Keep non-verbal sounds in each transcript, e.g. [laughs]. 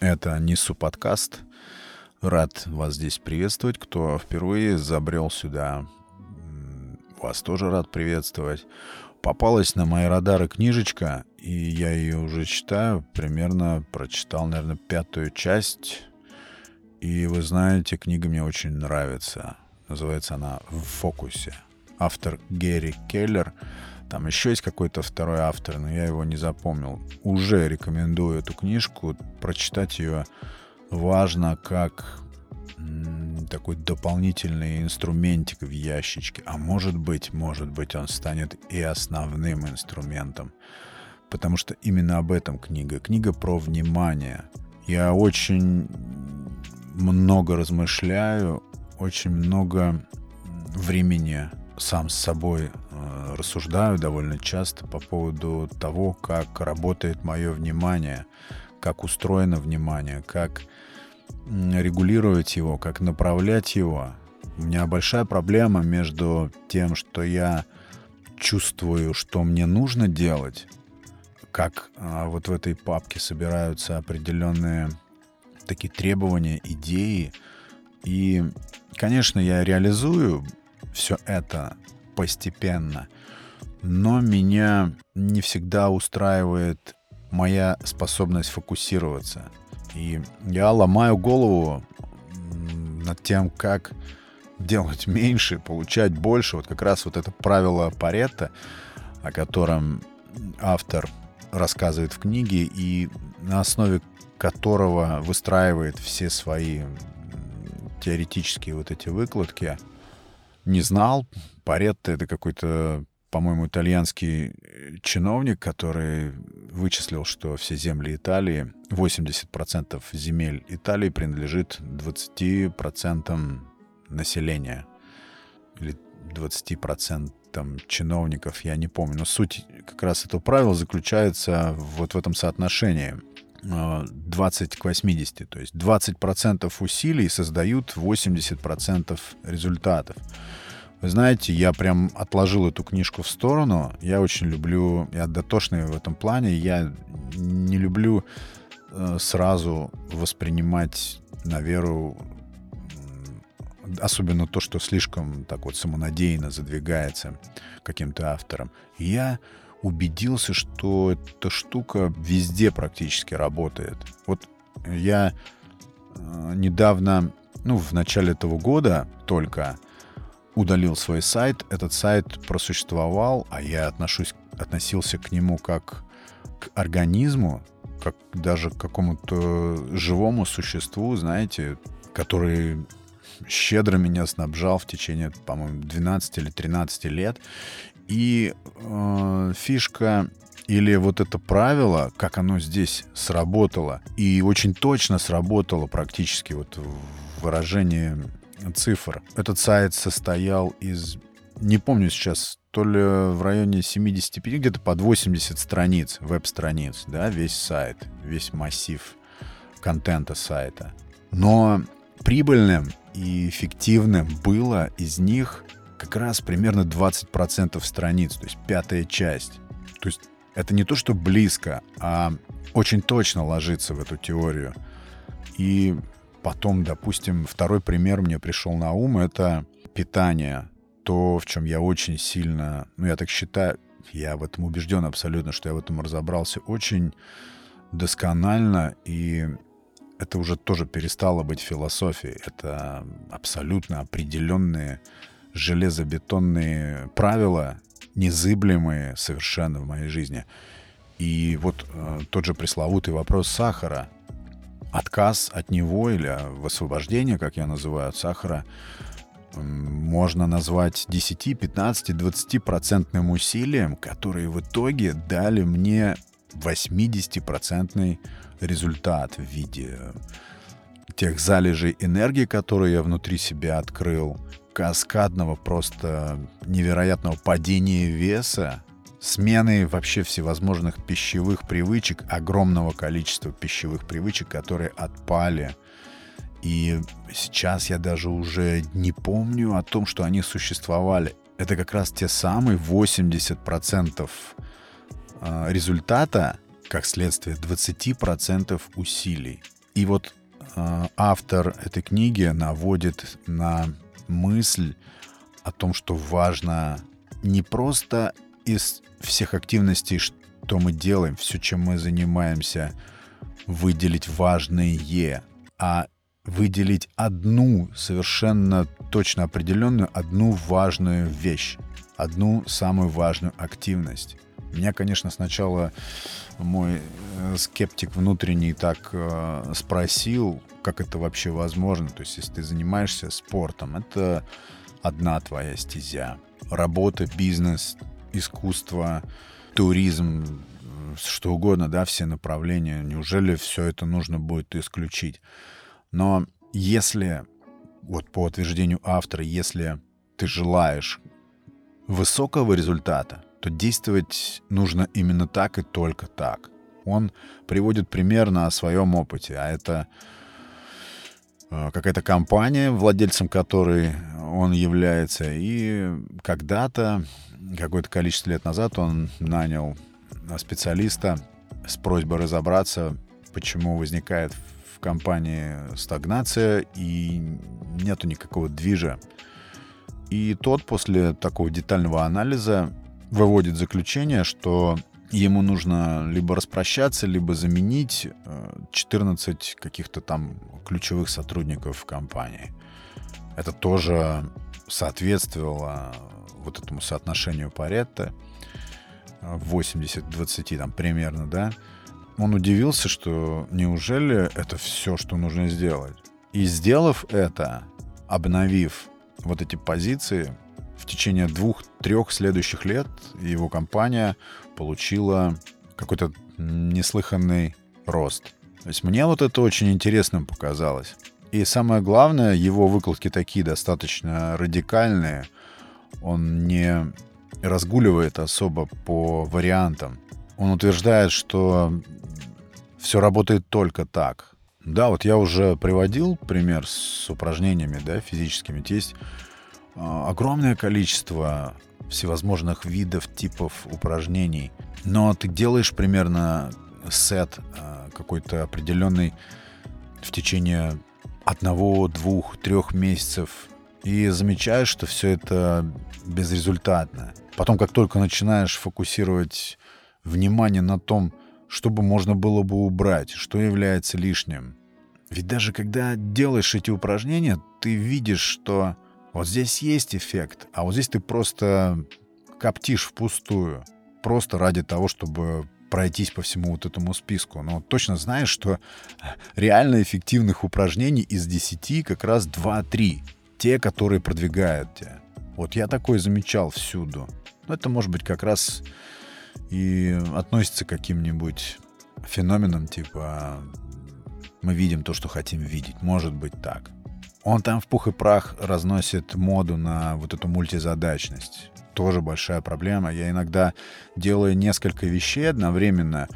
Это Несу подкаст. Рад вас здесь приветствовать. Кто впервые забрел сюда, вас тоже рад приветствовать. Попалась на мои радары книжечка, и я ее уже читаю. Примерно прочитал, наверное, пятую часть. И вы знаете, книга мне очень нравится. Называется она «В фокусе». Автор Герри Келлер — там еще есть какой-то второй автор, но я его не запомнил. Уже рекомендую эту книжку. Прочитать ее важно как такой дополнительный инструментик в ящичке. А может быть, может быть, он станет и основным инструментом. Потому что именно об этом книга. Книга про внимание. Я очень много размышляю, очень много времени сам с собой э, рассуждаю довольно часто по поводу того, как работает мое внимание, как устроено внимание, как регулировать его, как направлять его. У меня большая проблема между тем, что я чувствую, что мне нужно делать, как а, вот в этой папке собираются определенные такие требования, идеи. И, конечно, я реализую все это постепенно. Но меня не всегда устраивает моя способность фокусироваться. И я ломаю голову над тем, как делать меньше, получать больше. Вот как раз вот это правило Паретта, о котором автор рассказывает в книге и на основе которого выстраивает все свои теоретические вот эти выкладки — не знал. Паретто — это какой-то, по-моему, итальянский э, чиновник, который вычислил, что все земли Италии, 80% земель Италии принадлежит 20% населения. Или 20% чиновников, я не помню. Но суть как раз этого правила заключается вот в этом соотношении. 20 э, к 80. То есть 20% усилий создают 80% результатов. Вы знаете, я прям отложил эту книжку в сторону. Я очень люблю, я дотошный в этом плане. Я не люблю э, сразу воспринимать на веру особенно то, что слишком так вот самонадеянно задвигается каким-то автором. Я убедился, что эта штука везде практически работает. Вот я э, недавно, ну, в начале этого года только удалил свой сайт. Этот сайт просуществовал, а я отношусь, относился к нему как к организму, как даже к какому-то живому существу, знаете, который щедро меня снабжал в течение, по-моему, 12 или 13 лет. И э, фишка или вот это правило, как оно здесь сработало, и очень точно сработало практически вот в выражении цифр. Этот сайт состоял из, не помню сейчас, то ли в районе 75, где-то под 80 страниц, веб-страниц, да, весь сайт, весь массив контента сайта. Но прибыльным и эффективным было из них как раз примерно 20% страниц, то есть пятая часть. То есть это не то, что близко, а очень точно ложится в эту теорию. И потом, допустим, второй пример мне пришел на ум, это питание. То, в чем я очень сильно, ну, я так считаю, я в этом убежден абсолютно, что я в этом разобрался очень досконально, и это уже тоже перестало быть философией. Это абсолютно определенные железобетонные правила, незыблемые совершенно в моей жизни. И вот э, тот же пресловутый вопрос сахара, отказ от него или высвобождение, как я называю, от сахара, можно назвать 10, 15, 20 процентным усилием, которые в итоге дали мне 80-процентный результат в виде тех залежей энергии, которые я внутри себя открыл, каскадного просто невероятного падения веса, смены вообще всевозможных пищевых привычек, огромного количества пищевых привычек, которые отпали. И сейчас я даже уже не помню о том, что они существовали. Это как раз те самые 80% а, результата, как следствие 20% усилий. И вот э, автор этой книги наводит на мысль о том, что важно не просто из всех активностей, что мы делаем, все, чем мы занимаемся, выделить важные, а выделить одну совершенно точно определенную, одну важную вещь, одну самую важную активность. Меня, конечно, сначала мой э, скептик внутренний так э, спросил, как это вообще возможно. То есть, если ты занимаешься спортом, это одна твоя стезя. Работа, бизнес, искусство, туризм, что угодно, да, все направления. Неужели все это нужно будет исключить? Но если, вот по утверждению автора, если ты желаешь высокого результата, то действовать нужно именно так и только так. Он приводит пример на своем опыте, а это какая-то компания, владельцем которой он является, и когда-то, какое-то количество лет назад он нанял специалиста с просьбой разобраться, почему возникает в компании стагнация и нету никакого движа. И тот после такого детального анализа выводит заключение, что ему нужно либо распрощаться, либо заменить 14 э, каких-то там ключевых сотрудников в компании. Это тоже соответствовало вот этому соотношению Паретта 80-20 там примерно, да. Он удивился, что неужели это все, что нужно сделать. И сделав это, обновив вот эти позиции, в течение двух-трех следующих лет его компания получила какой-то неслыханный рост. То есть мне вот это очень интересным показалось. И самое главное, его выкладки такие достаточно радикальные. Он не разгуливает особо по вариантам. Он утверждает, что все работает только так. Да, вот я уже приводил пример с упражнениями да, физическими. Есть огромное количество всевозможных видов, типов упражнений. Но ты делаешь примерно сет а, какой-то определенный в течение одного, двух, трех месяцев и замечаешь, что все это безрезультатно. Потом, как только начинаешь фокусировать внимание на том, чтобы можно было бы убрать, что является лишним. Ведь даже когда делаешь эти упражнения, ты видишь, что вот здесь есть эффект, а вот здесь ты просто коптишь впустую. Просто ради того, чтобы пройтись по всему вот этому списку. Но точно знаешь, что реально эффективных упражнений из 10 как раз 2-3. Те, которые продвигают тебя. Вот я такой замечал всюду. Но это может быть как раз и относится к каким-нибудь феноменам, типа мы видим то, что хотим видеть. Может быть так. Он там в пух и прах разносит моду на вот эту мультизадачность. Тоже большая проблема. Я иногда делаю несколько вещей одновременно,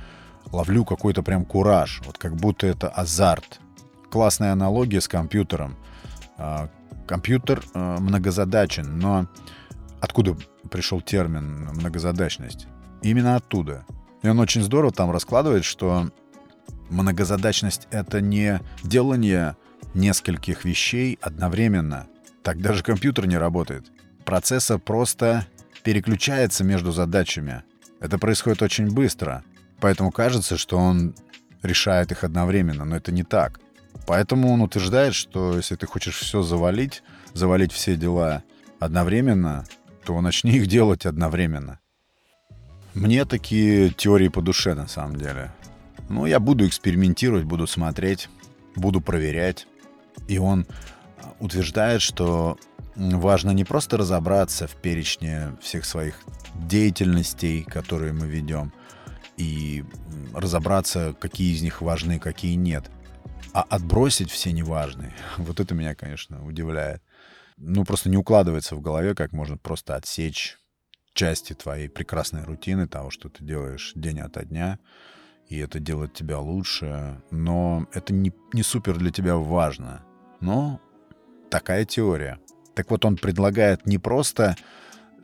ловлю какой-то прям кураж, вот как будто это азарт. Классная аналогия с компьютером. А, компьютер э, многозадачен, но откуда пришел термин многозадачность? Именно оттуда. И он очень здорово там раскладывает, что многозадачность — это не делание нескольких вещей одновременно. Так даже компьютер не работает. Процессор просто переключается между задачами. Это происходит очень быстро. Поэтому кажется, что он решает их одновременно, но это не так. Поэтому он утверждает, что если ты хочешь все завалить, завалить все дела одновременно, то начни их делать одновременно. Мне такие теории по душе, на самом деле. Ну, я буду экспериментировать, буду смотреть, буду проверять. И он утверждает, что важно не просто разобраться в перечне всех своих деятельностей, которые мы ведем, и разобраться, какие из них важны, какие нет, а отбросить все неважные. [laughs] Вот это меня, конечно, удивляет. Ну, просто не укладывается в голове, как можно просто отсечь части твоей прекрасной рутины, того, что ты делаешь день ото дня, и это делает тебя лучше, но это не, не супер для тебя важно. Но такая теория. Так вот, он предлагает не просто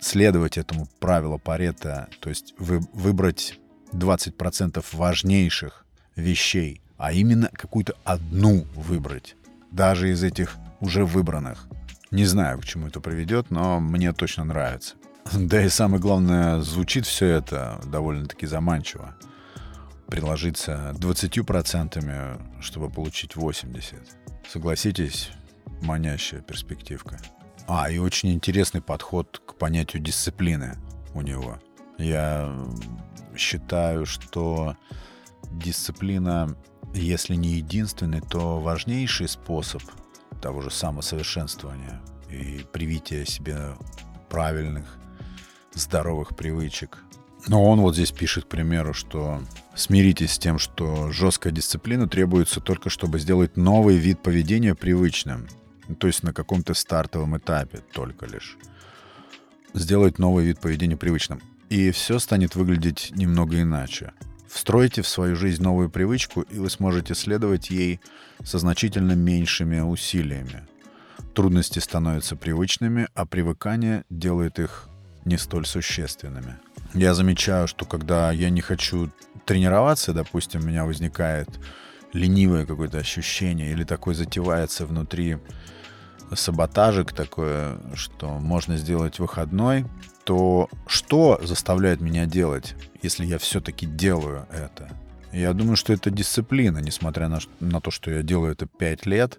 следовать этому правилу Паретта, то есть вы, выбрать 20% важнейших вещей, а именно какую-то одну выбрать, даже из этих уже выбранных. Не знаю, к чему это приведет, но мне точно нравится. [laughs] Да и самое главное, звучит все это довольно-таки заманчиво. Приложиться 20%, чтобы получить 80%. Согласитесь, манящая перспективка. А, и очень интересный подход к понятию дисциплины у него. Я считаю, что дисциплина, если не единственный, то важнейший способ того же самосовершенствования и привития себе правильных, здоровых привычек. Но он вот здесь пишет, к примеру, что смиритесь с тем, что жесткая дисциплина требуется только, чтобы сделать новый вид поведения привычным. То есть на каком-то стартовом этапе только лишь. Сделать новый вид поведения привычным. И все станет выглядеть немного иначе. Встройте в свою жизнь новую привычку, и вы сможете следовать ей со значительно меньшими усилиями. Трудности становятся привычными, а привыкание делает их не столь существенными. Я замечаю, что когда я не хочу тренироваться, допустим, у меня возникает ленивое какое-то ощущение или такое затевается внутри саботажик такое, что можно сделать выходной, то что заставляет меня делать, если я все-таки делаю это? Я думаю, что это дисциплина, несмотря на, на то, что я делаю это пять лет,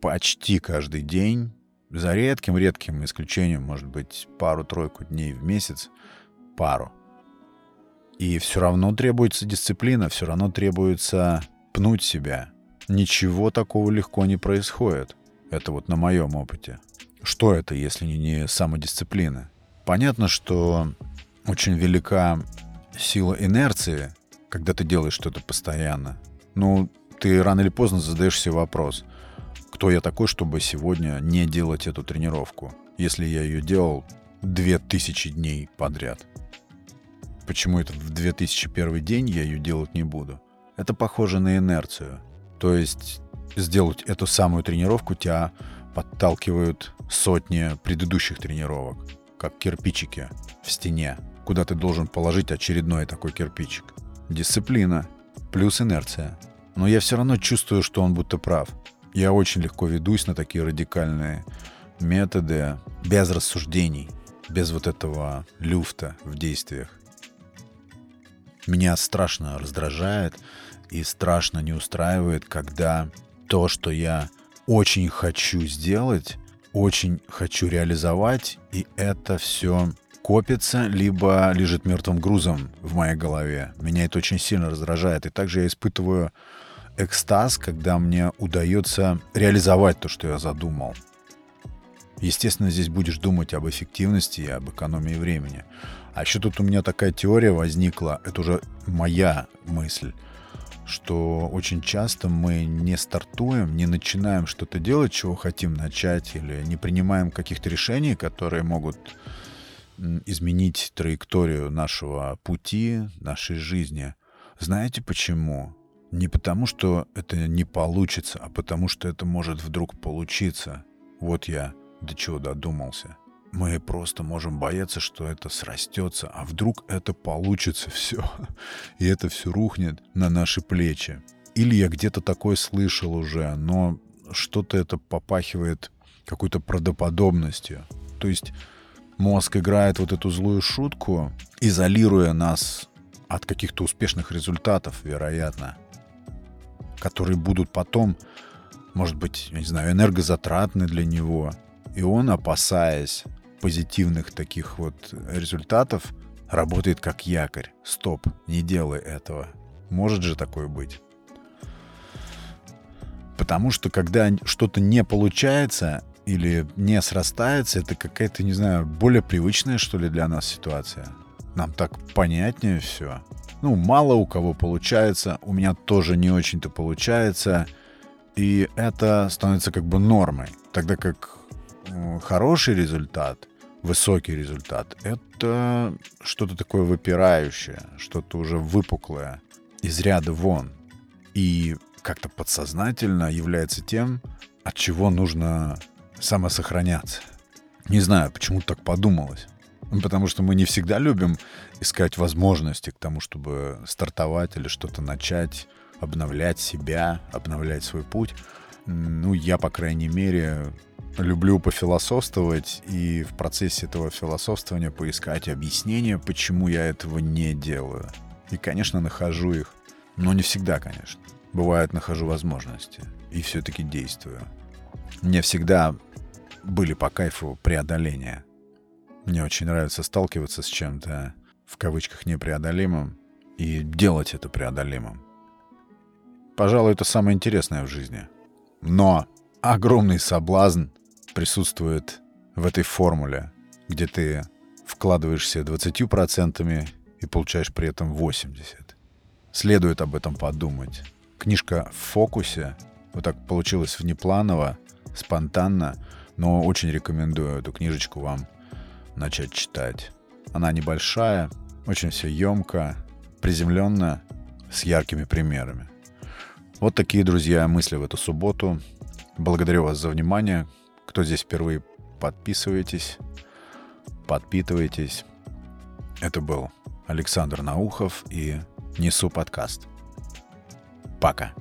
почти каждый день, за редким-редким исключением, может быть, пару-тройку дней в месяц, пару. И все равно требуется дисциплина, все равно требуется пнуть себя. Ничего такого легко не происходит. Это вот на моем опыте. Что это, если не самодисциплина? Понятно, что очень велика сила инерции, когда ты делаешь что-то постоянно. Ну, ты рано или поздно задаешь себе вопрос, кто я такой, чтобы сегодня не делать эту тренировку, если я ее делал 2000 дней подряд. Почему это в 2001 день я ее делать не буду? Это похоже на инерцию. То есть сделать эту самую тренировку тебя подталкивают сотни предыдущих тренировок, как кирпичики в стене, куда ты должен положить очередной такой кирпичик. Дисциплина плюс инерция. Но я все равно чувствую, что он будто прав. Я очень легко ведусь на такие радикальные методы без рассуждений, без вот этого люфта в действиях. Меня страшно раздражает и страшно не устраивает, когда то, что я очень хочу сделать, очень хочу реализовать, и это все копится, либо лежит мертвым грузом в моей голове. Меня это очень сильно раздражает. И также я испытываю экстаз, когда мне удается реализовать то, что я задумал. Естественно, здесь будешь думать об эффективности и об экономии времени. А еще тут у меня такая теория возникла, это уже моя мысль что очень часто мы не стартуем, не начинаем что-то делать, чего хотим начать, или не принимаем каких-то решений, которые могут изменить траекторию нашего пути, нашей жизни. Знаете почему? Не потому, что это не получится, а потому, что это может вдруг получиться. Вот я до чего додумался. Мы просто можем бояться, что это срастется, а вдруг это получится все, [laughs] и это все рухнет на наши плечи. Или я где-то такое слышал уже, но что-то это попахивает какой-то правдоподобностью. То есть мозг играет вот эту злую шутку, изолируя нас от каких-то успешных результатов, вероятно, которые будут потом, может быть, я не знаю, энергозатратны для него. И он, опасаясь позитивных таких вот результатов работает как якорь. Стоп, не делай этого. Может же такое быть? Потому что когда что-то не получается или не срастается, это какая-то, не знаю, более привычная, что ли, для нас ситуация. Нам так понятнее все. Ну, мало у кого получается, у меня тоже не очень-то получается. И это становится как бы нормой. Тогда как хороший результат высокий результат. Это что-то такое выпирающее, что-то уже выпуклое, из ряда вон. И как-то подсознательно является тем, от чего нужно самосохраняться. Не знаю, почему так подумалось. Потому что мы не всегда любим искать возможности к тому, чтобы стартовать или что-то начать обновлять себя, обновлять свой путь. Ну, я, по крайней мере, люблю пофилософствовать и в процессе этого философствования поискать объяснения, почему я этого не делаю. И, конечно, нахожу их, но не всегда, конечно. Бывает, нахожу возможности и все-таки действую. Мне всегда были по кайфу преодоления. Мне очень нравится сталкиваться с чем-то в кавычках непреодолимым и делать это преодолимым. Пожалуй, это самое интересное в жизни. Но огромный соблазн присутствует в этой формуле, где ты вкладываешься 20% и получаешь при этом 80%. Следует об этом подумать. Книжка в фокусе. Вот так получилось внепланово, спонтанно, но очень рекомендую эту книжечку вам начать читать. Она небольшая, очень все емко, приземленно, с яркими примерами. Вот такие, друзья, мысли в эту субботу. Благодарю вас за внимание. Кто здесь впервые, подписывайтесь, подпитывайтесь. Это был Александр Наухов и Несу подкаст. Пока.